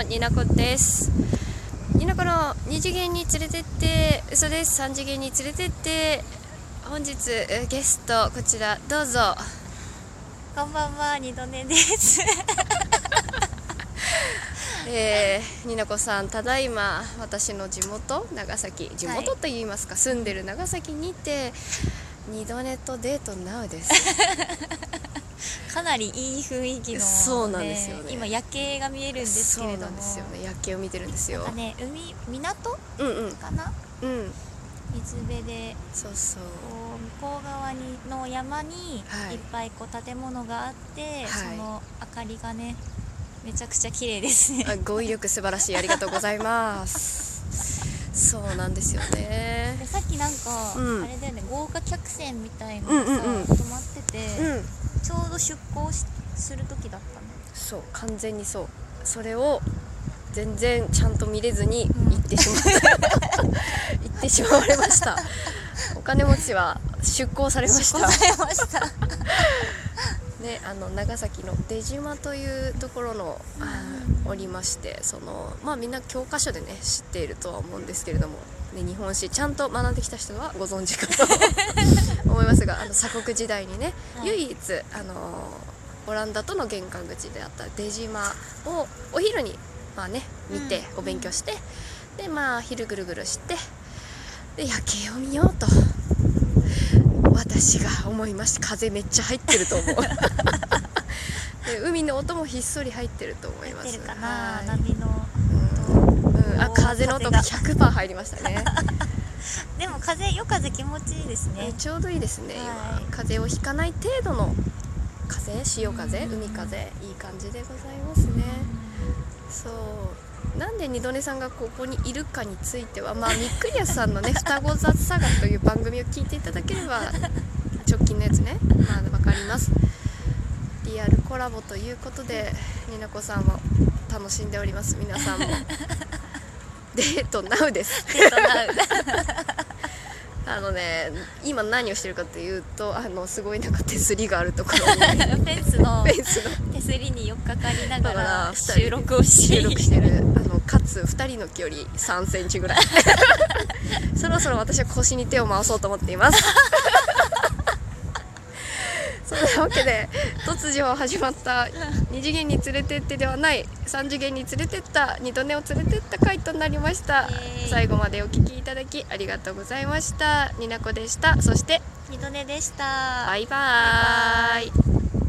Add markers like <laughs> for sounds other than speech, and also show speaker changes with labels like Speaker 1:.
Speaker 1: もになこです。になこの2次元に連れてって嘘です。3次元に連れてって本日ゲストこちらどうぞ。
Speaker 2: こんばんは二度寝です。<laughs>
Speaker 1: えー、になこさんただいま私の地元長崎。地元と言いますか、住んでる長崎にて二度寝とデートナウです
Speaker 2: かなりいい雰囲気の、ね、
Speaker 1: そうなんですよね。
Speaker 2: 今夜景が見えるんですけれども。
Speaker 1: そうなんです。よね夜景を見てるんですよ。
Speaker 2: なんかね海港
Speaker 1: うんうん。
Speaker 2: かな？
Speaker 1: うん。
Speaker 2: 水辺で
Speaker 1: そうそう。
Speaker 2: こう向こう側にの山に
Speaker 1: はい。
Speaker 2: いっぱいこう建物があって、
Speaker 1: はい。
Speaker 2: その明かりがねめちゃくちゃ綺麗ですね。
Speaker 1: あ語彙力素晴らしい。ありがとうございます。<laughs> そうなんですよね。
Speaker 2: でさっきなんか、
Speaker 1: うん。
Speaker 2: あれだよね豪華客船みたいのがさ、
Speaker 1: うんうんうん。
Speaker 2: 止まってて、
Speaker 1: うん
Speaker 2: ちょうど出港しする時だったね。
Speaker 1: そう完全にそう。それを全然ちゃんと見れずに
Speaker 2: うん。
Speaker 1: 行ってしまった、<laughs> 行ってしまわれました。お金持ちは出港されました。
Speaker 2: 出港されました。<laughs>
Speaker 1: ね、あの長崎の出島というところの、あおりましてその、まあ、みんな教科書でね知っているとは思うんですけれども、ね、日本史ちゃんと学んできた人はご存知かと <laughs> 思いますがあの鎖国時代にね、
Speaker 2: はい。
Speaker 1: 唯一あのオランダとの玄関口であった出島をお昼に、まあね、見て
Speaker 2: うん
Speaker 1: お勉強して、でまあ昼ぐるぐるしてで夜景を見ようと私が思いました。風めっちゃ入ってると思う。<laughs> で海の音もひっそり入ってると思います。
Speaker 2: 入ってるかな、
Speaker 1: はい。
Speaker 2: 波の
Speaker 1: うん。うん、あ
Speaker 2: お
Speaker 1: 風の音が
Speaker 2: 風
Speaker 1: 100%入りましたね <laughs>
Speaker 2: 風夜風気持ちいいですね。
Speaker 1: ちょうどいいですね、
Speaker 2: はい。
Speaker 1: 今。風邪をひかない程度の風潮風
Speaker 2: うん。
Speaker 1: 海風いい感じでございますね。そう。なんで二度寝さんがここにいるかについてはまあみっくりやさんのね「<laughs> 双子雑サガ」という番組を聞いていただければ直近のやつね。まあ分かります。リアルコラボということでになこさんも楽しんでおります。皆さんも。<laughs> デートナウです。
Speaker 2: デートナウ
Speaker 1: あのね今何をしてるかというとあのすごいなんか手すりがあるところに。<laughs>
Speaker 2: フェンスの
Speaker 1: フェンスの。
Speaker 2: 手すりに寄っかかりなが
Speaker 1: ら
Speaker 2: 収録をし。
Speaker 1: 収録してるあのかつ2人の距離3センチぐらい。<laughs> そろそろ私は腰に手を回そうと思っていますそんなわけで突如始まった2次元に連れてってではない3次元に連れてった二度寝を連れてった回となりました。最後までお聞きいただきありがとうございました。になこでした。そして
Speaker 2: 二度寝でした。
Speaker 1: バイバーイ